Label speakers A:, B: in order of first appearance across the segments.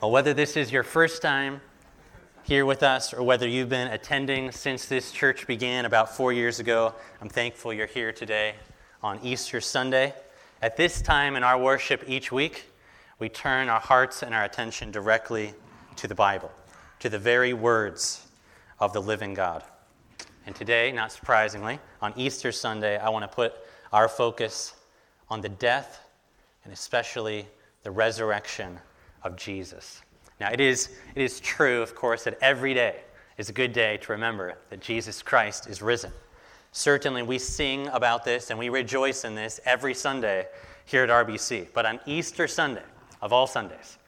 A: Well, whether this is your first time here with us or whether you've been attending since this church began about four years ago, I'm thankful you're here today on Easter Sunday. At this time in our worship each week, we turn our hearts and our attention directly to the Bible, to the very words of the living God. And today, not surprisingly, on Easter Sunday, I want to put our focus on the death and especially the resurrection of Jesus. Now, it is, it is true, of course, that every day is a good day to remember that Jesus Christ is risen. Certainly, we sing about this and we rejoice in this every Sunday here at RBC. But on Easter Sunday, of all Sundays,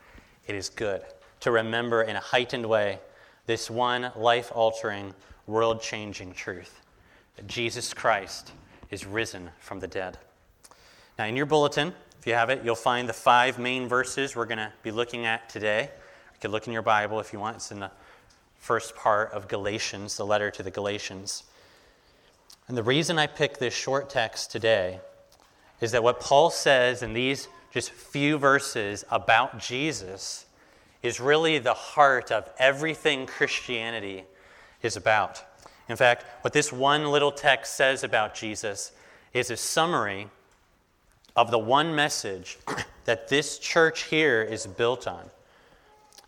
A: it is good to remember in a heightened way this one life altering, world changing truth that Jesus Christ is risen from the dead. Now, in your bulletin, if you have it, you'll find the five main verses we're going to be looking at today. You can look in your Bible if you want. It's in the first part of Galatians, the letter to the Galatians. And the reason I picked this short text today is that what Paul says in these just few verses about Jesus is really the heart of everything Christianity is about. In fact, what this one little text says about Jesus is a summary of the one message that this church here is built on,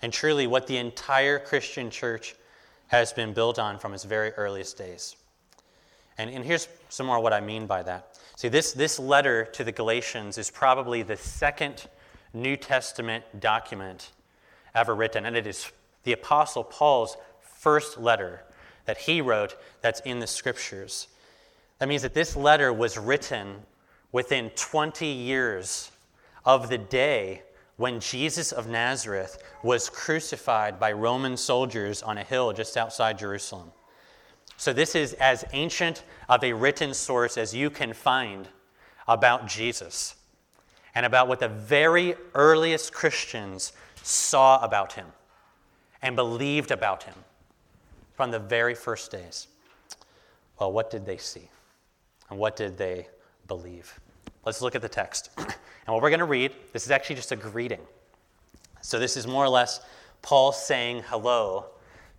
A: and truly what the entire Christian church has been built on from its very earliest days. And, and here's some more what I mean by that. See, this, this letter to the Galatians is probably the second New Testament document ever written, and it is the Apostle Paul's first letter that he wrote that's in the scriptures. That means that this letter was written within 20 years of the day when Jesus of Nazareth was crucified by Roman soldiers on a hill just outside Jerusalem. So, this is as ancient of a written source as you can find about Jesus and about what the very earliest Christians saw about him and believed about him from the very first days. Well, what did they see? And what did they believe? Let's look at the text. And what we're going to read, this is actually just a greeting. So this is more or less Paul saying hello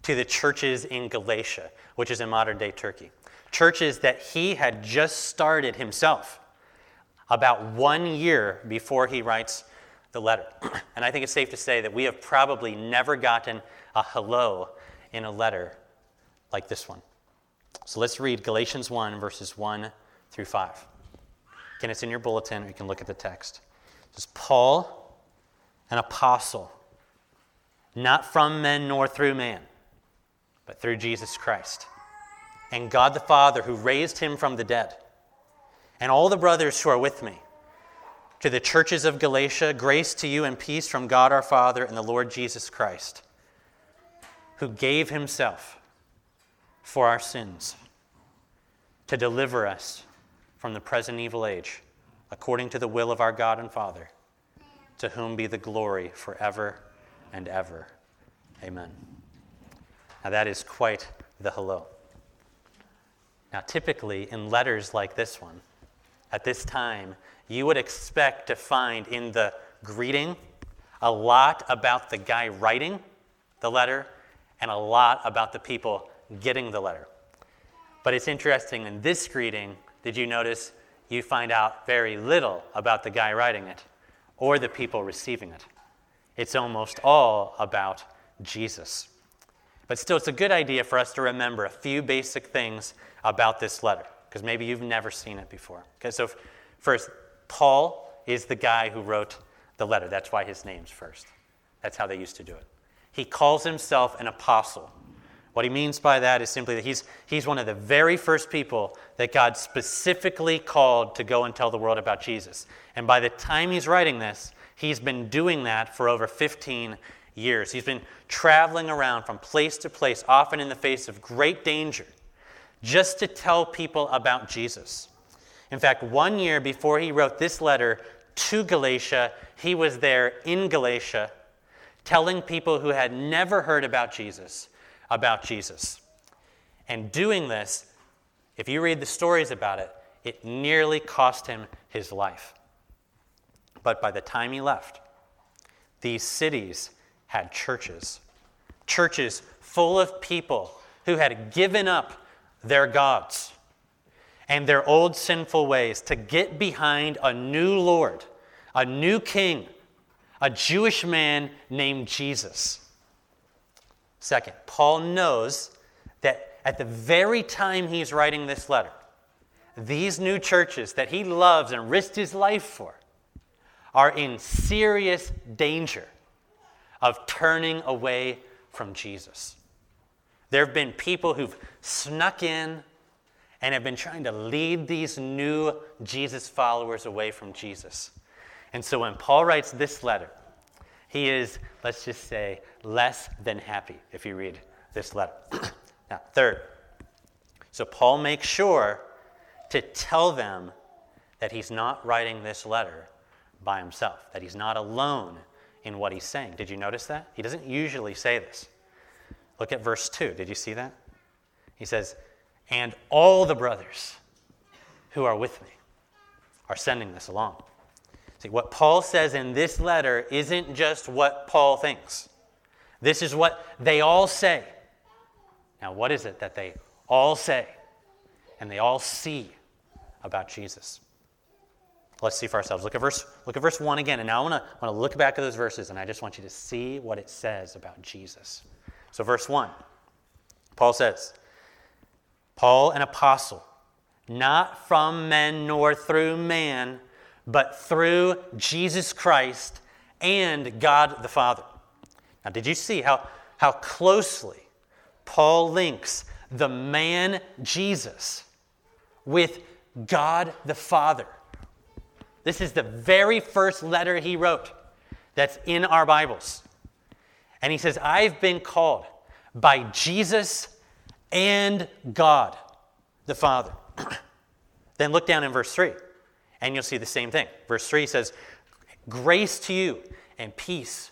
A: to the churches in Galatia, which is in modern day Turkey. Churches that he had just started himself about one year before he writes the letter. And I think it's safe to say that we have probably never gotten a hello in a letter like this one. So let's read Galatians 1, verses 1 through 5. Again, it's in your bulletin, or you can look at the text. Says, Paul, an apostle, not from men nor through man, but through Jesus Christ, and God the Father who raised him from the dead, and all the brothers who are with me. To the churches of Galatia, grace to you and peace from God our Father and the Lord Jesus Christ, who gave himself for our sins to deliver us from the present evil age, according to the will of our God and Father, to whom be the glory forever and ever. Amen. Now, that is quite the hello. Now, typically, in letters like this one, at this time, you would expect to find in the greeting a lot about the guy writing the letter and a lot about the people getting the letter. But it's interesting in this greeting, did you notice you find out very little about the guy writing it or the people receiving it? It's almost all about Jesus. But still, it's a good idea for us to remember a few basic things about this letter, because maybe you've never seen it before. Okay, so first, Paul is the guy who wrote the letter. That's why his name's first. That's how they used to do it. He calls himself an apostle. What he means by that is simply that he's, he's one of the very first people that God specifically called to go and tell the world about Jesus. And by the time he's writing this, he's been doing that for over 15 years. He's been traveling around from place to place, often in the face of great danger, just to tell people about Jesus. In fact, one year before he wrote this letter to Galatia, he was there in Galatia telling people who had never heard about Jesus about Jesus. And doing this, if you read the stories about it, it nearly cost him his life. But by the time he left, these cities had churches. Churches full of people who had given up their gods and their old sinful ways to get behind a new Lord, a new king, a Jewish man named Jesus. Second, Paul knows that at the very time he's writing this letter, these new churches that he loves and risked his life for are in serious danger of turning away from Jesus. There have been people who've snuck in and have been trying to lead these new Jesus followers away from Jesus. And so when Paul writes this letter, he is, let's just say, less than happy if you read this letter. now, third, so Paul makes sure to tell them that he's not writing this letter by himself, that he's not alone in what he's saying. Did you notice that? He doesn't usually say this. Look at verse 2. Did you see that? He says, And all the brothers who are with me are sending this along. See, what Paul says in this letter isn't just what Paul thinks, this is what they all say. Now, what is it that they all say and they all see about Jesus? Let's see for ourselves. Look at verse, look at verse 1 again. And now I want to, want to look back at those verses and I just want you to see what it says about Jesus. So, verse 1, Paul says, Paul, an apostle, not from men nor through man, but through Jesus Christ and God the Father. Now, did you see how, how closely Paul links the man Jesus with God the Father? This is the very first letter he wrote that's in our Bibles. And he says, I've been called by Jesus and God the Father. then look down in verse 3, and you'll see the same thing. Verse 3 says, Grace to you and peace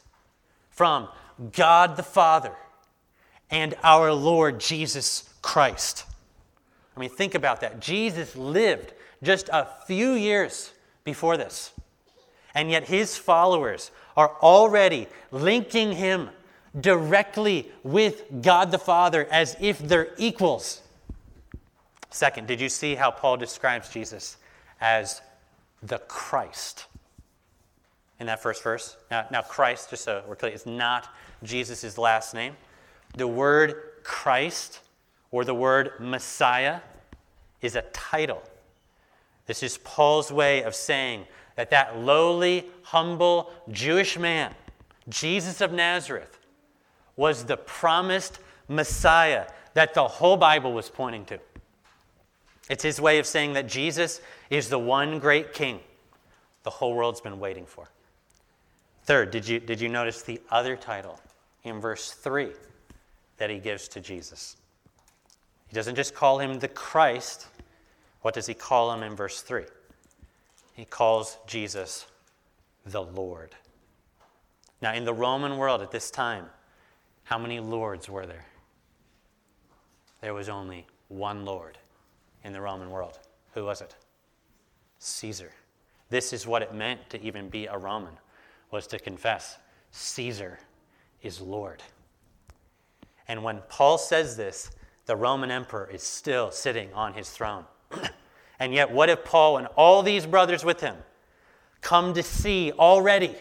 A: from God the Father and our Lord Jesus Christ. I mean, think about that. Jesus lived just a few years before this. And yet his followers are already linking him directly with God the Father as if they're equals. Second, did you see how Paul describes Jesus as the Christ? In that first verse. Now, now Christ, just so we're clear, is not Jesus' last name. The word Christ or the word Messiah is a title this is Paul's way of saying that that lowly, humble Jewish man, Jesus of Nazareth, was the promised Messiah that the whole Bible was pointing to. It's his way of saying that Jesus is the one great king the whole world's been waiting for. Third, did you, did you notice the other title in verse 3 that he gives to Jesus? He doesn't just call him the Christ, what does he call him in verse 3? He calls Jesus the Lord. Now, in the Roman world at this time, how many lords were there? There was only one Lord in the Roman world. Who was it? Caesar. This is what it meant to even be a Roman, was to confess Caesar is Lord. And when Paul says this, the Roman emperor is still sitting on his throne. and yet, what if Paul and all these brothers with him come to see already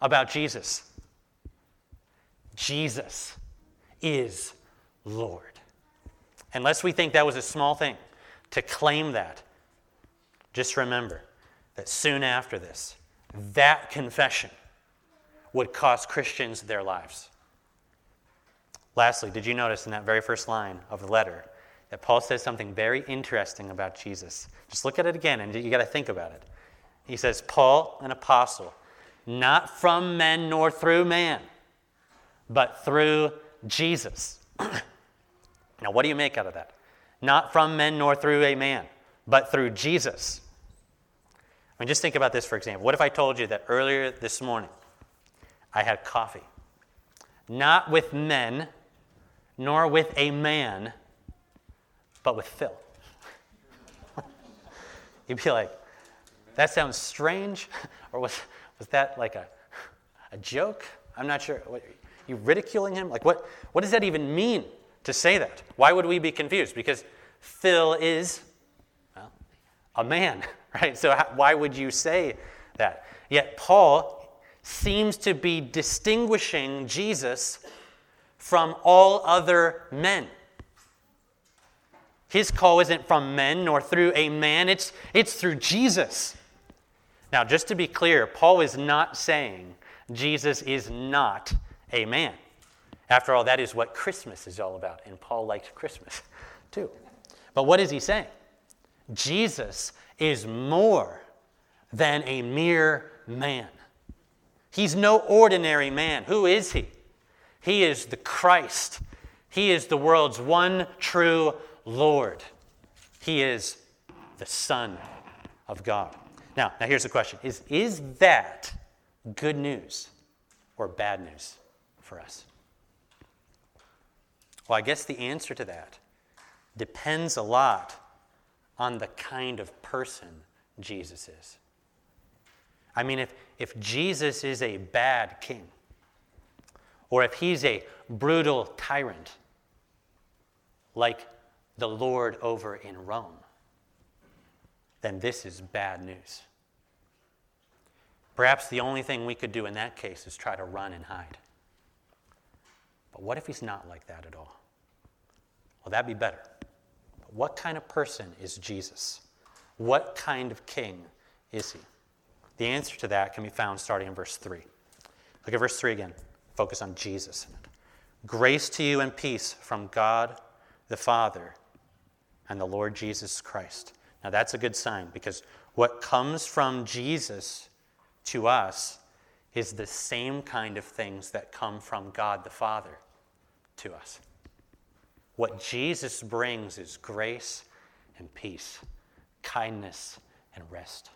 A: about Jesus? Jesus is Lord. Unless we think that was a small thing to claim that, just remember that soon after this, that confession would cost Christians their lives. Lastly, did you notice in that very first line of the letter that Paul says something very interesting about Jesus. Just look at it again and you got to think about it. He says, Paul, an apostle, not from men nor through man, but through Jesus. now, what do you make out of that? Not from men nor through a man, but through Jesus. I mean, just think about this, for example. What if I told you that earlier this morning I had coffee? Not with men, nor with a man, but with Phil. You'd be like, that sounds strange, or was, was that like a, a joke? I'm not sure. you ridiculing him? Like, what, what does that even mean to say that? Why would we be confused? Because Phil is, well, a man, right? So why would you say that? Yet Paul seems to be distinguishing Jesus from all other men. His call isn't from men nor through a man, it's, it's through Jesus. Now, just to be clear, Paul is not saying Jesus is not a man. After all, that is what Christmas is all about, and Paul likes Christmas too. But what is he saying? Jesus is more than a mere man. He's no ordinary man. Who is he? He is the Christ. He is the world's one true Lord. He is the Son of God. Now, now here's the question is, is that good news or bad news for us? Well, I guess the answer to that depends a lot on the kind of person Jesus is. I mean, if, if Jesus is a bad king, or if he's a brutal tyrant, like the Lord over in Rome, then this is bad news. Perhaps the only thing we could do in that case is try to run and hide. But what if he's not like that at all? Well, that'd be better. But what kind of person is Jesus? What kind of king is he? The answer to that can be found starting in verse 3. Look at verse 3 again. Focus on Jesus. Grace to you and peace from God the Father and the Lord Jesus Christ. Now that's a good sign because what comes from Jesus to us is the same kind of things that come from God the Father to us. What Jesus brings is grace and peace, kindness and rest.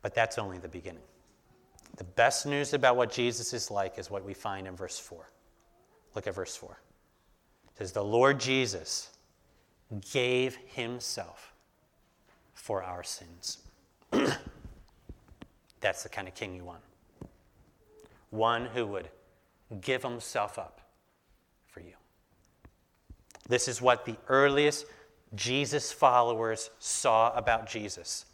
A: But that's only the beginning. The best news about what Jesus is like is what we find in verse 4. Look at verse 4. It says, The Lord Jesus gave himself for our sins. That's the kind of king you want. One who would give himself up. This is what the earliest Jesus followers saw about Jesus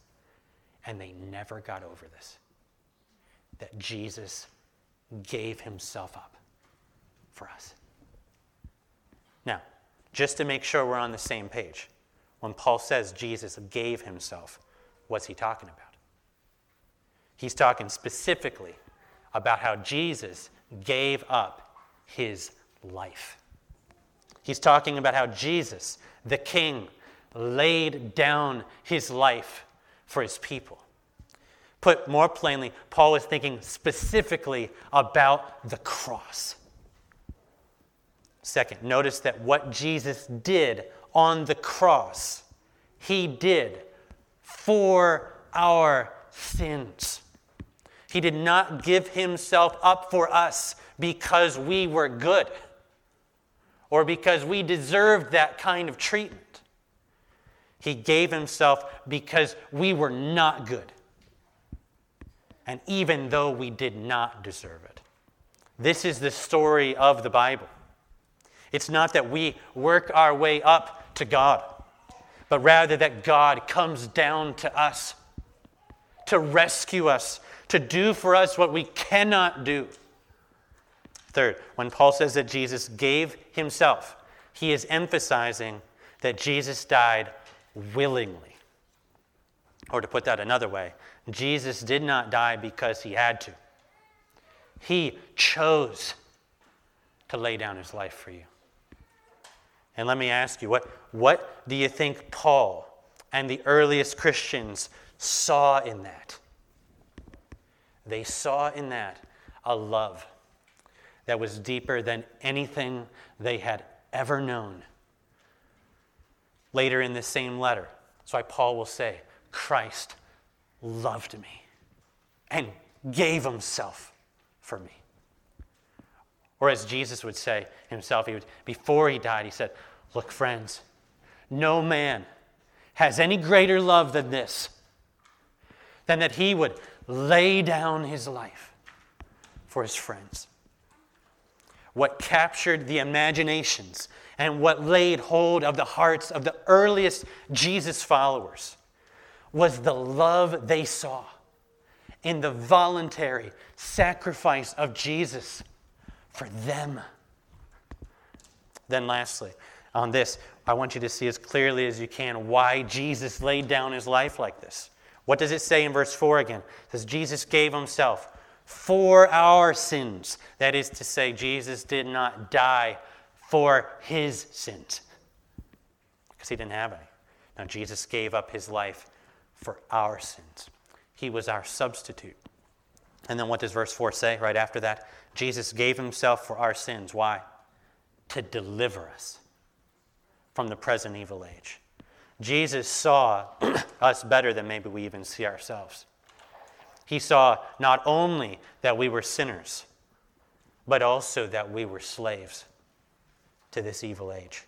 A: and they never got over this that Jesus gave himself up for us. Now, just to make sure we're on the same page, when Paul says Jesus gave himself, what's he talking about? He's talking specifically about how Jesus gave up his life. He's talking about how Jesus, the King, laid down his life for his people. Put more plainly, Paul is thinking specifically about the cross. Second, notice that what Jesus did on the cross, he did for our sins. He did not give himself up for us because we were good or because we deserved that kind of treatment. He gave himself because we were not good. And even though we did not deserve it. This is the story of the Bible. It's not that we work our way up to God, but rather that God comes down to us to rescue us, to do for us what we cannot do. Third, when Paul says that Jesus gave himself, he is emphasizing that Jesus died willingly. Or to put that another way, Jesus did not die because he had to. He chose to lay down his life for you. And let me ask you, what, what do you think Paul and the earliest Christians saw in that? They saw in that a love that was deeper than anything they had ever known later in this same letter. That's why Paul will say, Christ loved me and gave himself for me. Or as Jesus would say himself, he would, before he died, he said, Look, friends, no man has any greater love than this, than that he would lay down his life for his friends. What captured the imaginations and what laid hold of the hearts of the earliest Jesus followers was the love they saw in the voluntary sacrifice of Jesus for them. Then, lastly, on this, I want you to see as clearly as you can why Jesus laid down his life like this. What does it say in verse 4 again? It says, Jesus gave himself for our sins. That is to say, Jesus did not die for his sins because he didn't have any. Now, Jesus gave up his life for our sins, he was our substitute. And then what does verse 4 say right after that? Jesus gave himself for our sins. Why? To deliver us from the present evil age. Jesus saw us better than maybe we even see ourselves. He saw not only that we were sinners, but also that we were slaves to this evil age.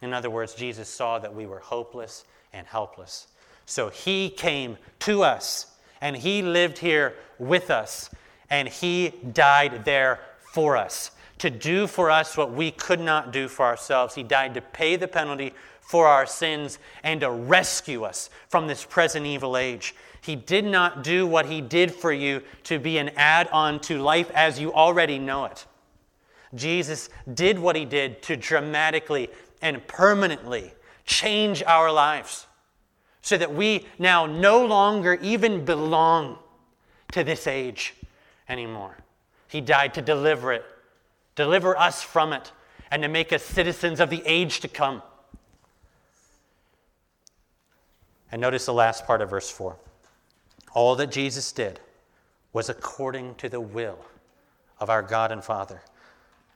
A: In other words, Jesus saw that we were hopeless and helpless. So he came to us and he lived here with us and he died there for us to do for us what we could not do for ourselves. He died to pay the penalty for our sins and to rescue us from this present evil age. He did not do what he did for you to be an add on to life as you already know it. Jesus did what he did to dramatically and permanently change our lives so that we now no longer even belong to this age anymore. He died to deliver it, deliver us from it, and to make us citizens of the age to come. And notice the last part of verse 4. All that Jesus did was according to the will of our God and Father,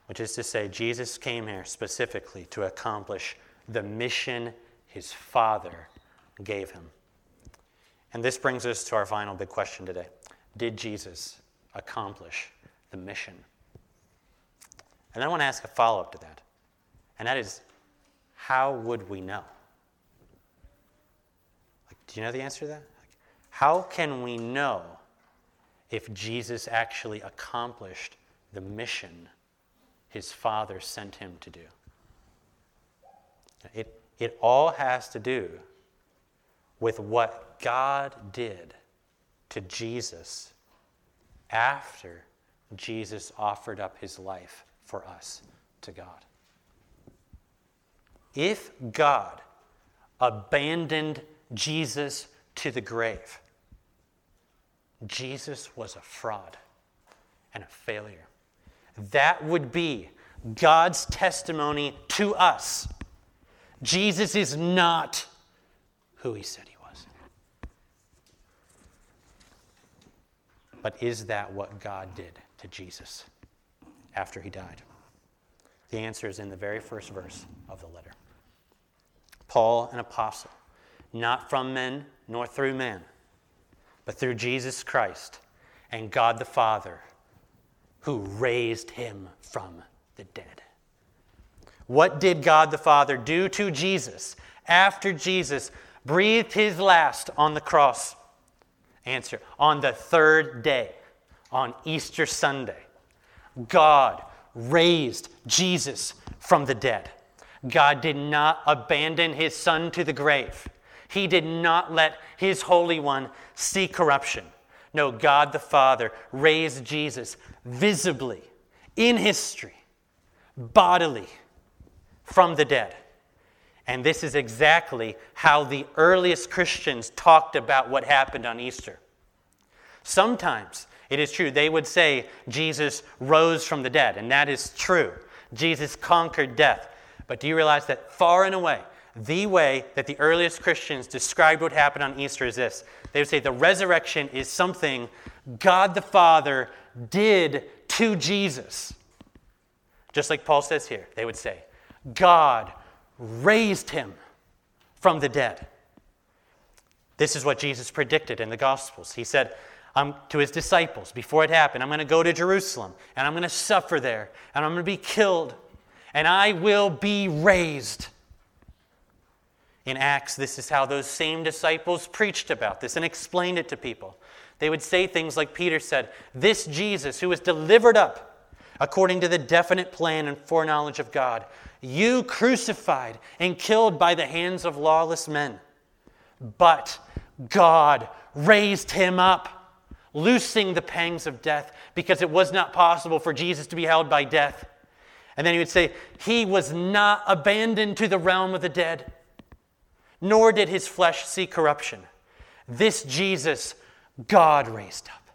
A: which is to say, Jesus came here specifically to accomplish the mission his Father gave him. And this brings us to our final big question today Did Jesus accomplish the mission? And I want to ask a follow up to that, and that is how would we know? Like, do you know the answer to that? How can we know if Jesus actually accomplished the mission his Father sent him to do? It, it all has to do with what God did to Jesus after Jesus offered up his life for us to God. If God abandoned Jesus to the grave, Jesus was a fraud and a failure. That would be God's testimony to us. Jesus is not who he said he was. But is that what God did to Jesus after he died? The answer is in the very first verse of the letter. Paul, an apostle, not from men nor through man but through Jesus Christ and God the Father, who raised him from the dead. What did God the Father do to Jesus after Jesus breathed his last on the cross? Answer On the third day, on Easter Sunday, God raised Jesus from the dead. God did not abandon his son to the grave. He did not let his Holy One see corruption. No, God the Father raised Jesus visibly in history, bodily, from the dead. And this is exactly how the earliest Christians talked about what happened on Easter. Sometimes it is true, they would say Jesus rose from the dead, and that is true. Jesus conquered death. But do you realize that far and away, the way that the earliest Christians described what happened on Easter is this they would say the resurrection is something God the Father did to Jesus. Just like Paul says here, they would say, God raised him from the dead. This is what Jesus predicted in the Gospels. He said um, to his disciples before it happened, I'm going to go to Jerusalem and I'm going to suffer there and I'm going to be killed and I will be raised. In Acts, this is how those same disciples preached about this and explained it to people. They would say things like Peter said, This Jesus, who was delivered up according to the definite plan and foreknowledge of God. You crucified and killed by the hands of lawless men. But God raised him up, loosing the pangs of death, because it was not possible for Jesus to be held by death. And then he would say, He was not abandoned to the realm of the dead, nor did his flesh see corruption. This Jesus God raised up.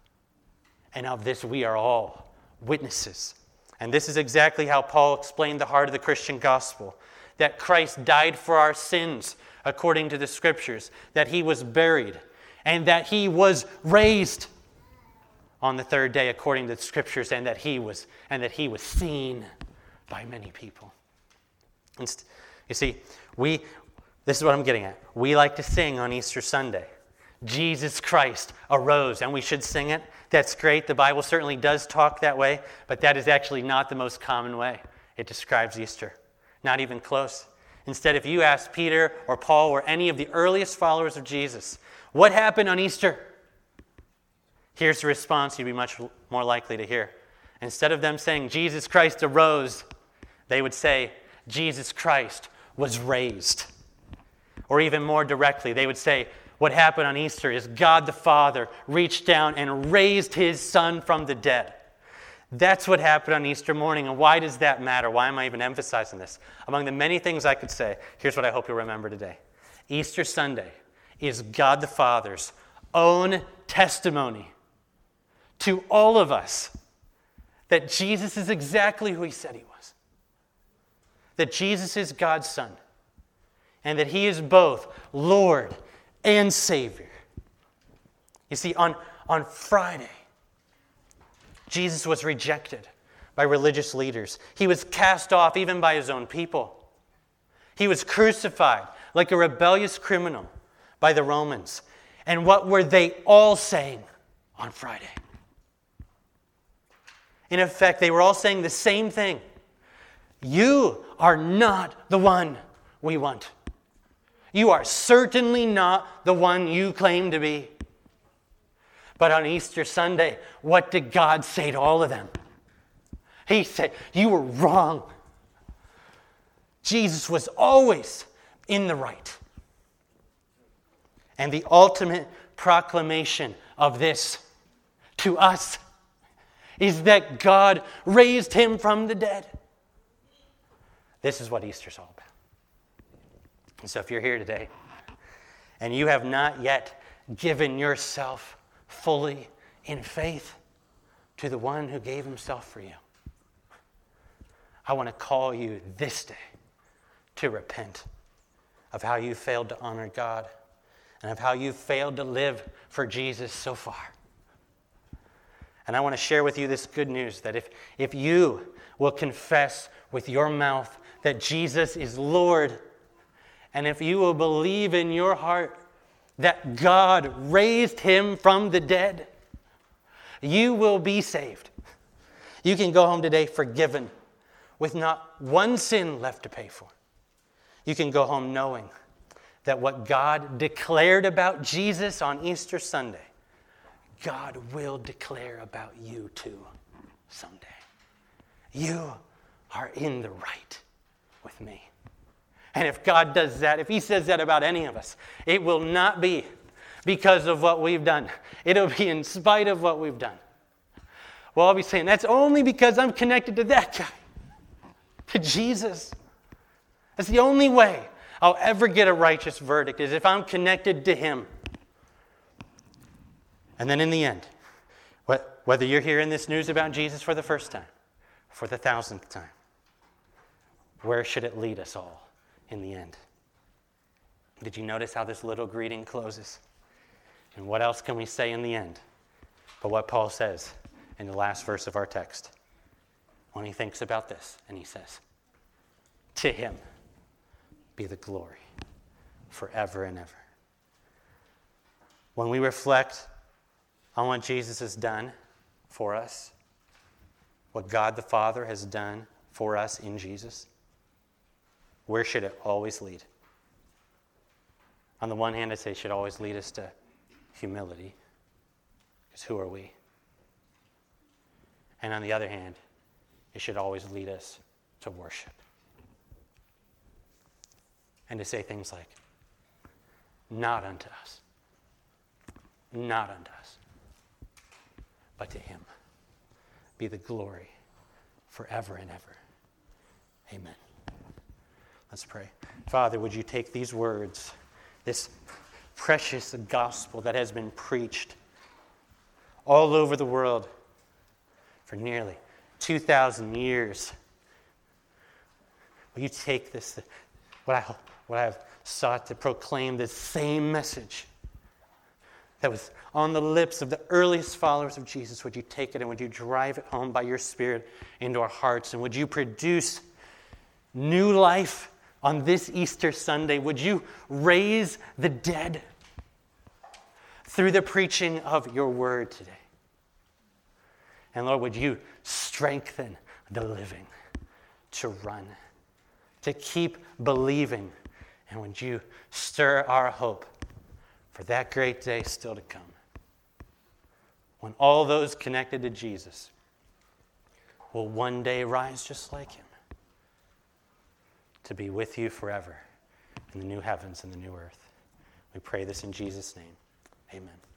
A: And of this we are all witnesses. And this is exactly how Paul explained the heart of the Christian gospel that Christ died for our sins according to the scriptures, that he was buried, and that he was raised on the third day according to the scriptures, and that he was and that he was seen by many people. You see, we this is what I'm getting at. We like to sing on Easter Sunday. Jesus Christ arose, and we should sing it. That's great. The Bible certainly does talk that way, but that is actually not the most common way it describes Easter. Not even close. Instead, if you ask Peter or Paul or any of the earliest followers of Jesus, what happened on Easter? Here's the response you'd be much more likely to hear. Instead of them saying, Jesus Christ arose, they would say, Jesus Christ was raised. Or even more directly, they would say, what happened on Easter is God the Father reached down and raised his Son from the dead. That's what happened on Easter morning. And why does that matter? Why am I even emphasizing this? Among the many things I could say, here's what I hope you'll remember today Easter Sunday is God the Father's own testimony to all of us that Jesus is exactly who he said he was. That Jesus is God's Son. And that he is both Lord and Savior. You see, on, on Friday, Jesus was rejected by religious leaders. He was cast off even by his own people. He was crucified like a rebellious criminal by the Romans. And what were they all saying on Friday? In effect, they were all saying the same thing You are not the one we want. You are certainly not the one you claim to be. But on Easter Sunday, what did God say to all of them? He said, You were wrong. Jesus was always in the right. And the ultimate proclamation of this to us is that God raised him from the dead. This is what Easter's all. And so if you're here today and you have not yet given yourself fully in faith to the one who gave himself for you, I want to call you this day to repent of how you failed to honor God and of how you failed to live for Jesus so far. And I want to share with you this good news that if, if you will confess with your mouth that Jesus is Lord and if you will believe in your heart that God raised him from the dead, you will be saved. You can go home today forgiven with not one sin left to pay for. You can go home knowing that what God declared about Jesus on Easter Sunday, God will declare about you too someday. You are in the right with me. And if God does that, if He says that about any of us, it will not be because of what we've done. It'll be in spite of what we've done. Well, I'll be saying, that's only because I'm connected to that guy, to Jesus. That's the only way I'll ever get a righteous verdict, is if I'm connected to Him. And then in the end, whether you're hearing this news about Jesus for the first time, for the thousandth time, where should it lead us all? In the end. Did you notice how this little greeting closes? And what else can we say in the end but what Paul says in the last verse of our text when he thinks about this and he says, To him be the glory forever and ever. When we reflect on what Jesus has done for us, what God the Father has done for us in Jesus, where should it always lead? On the one hand, I'd say it should always lead us to humility, because who are we? And on the other hand, it should always lead us to worship. And to say things like, not unto us, not unto us, but to him be the glory forever and ever. Amen. Let's pray. Father, would you take these words, this precious gospel that has been preached all over the world for nearly 2,000 years. Will you take this, what I, what I have sought to proclaim, this same message that was on the lips of the earliest followers of Jesus? Would you take it and would you drive it home by your Spirit into our hearts? And would you produce new life on this Easter Sunday? Would you raise the dead through the preaching of your word today? And Lord, would you strengthen the living to run, to keep believing? And would you stir our hope for that great day still to come? When all those connected to Jesus will one day rise just like him to be with you forever in the new heavens and the new earth. We pray this in Jesus' name. Amen.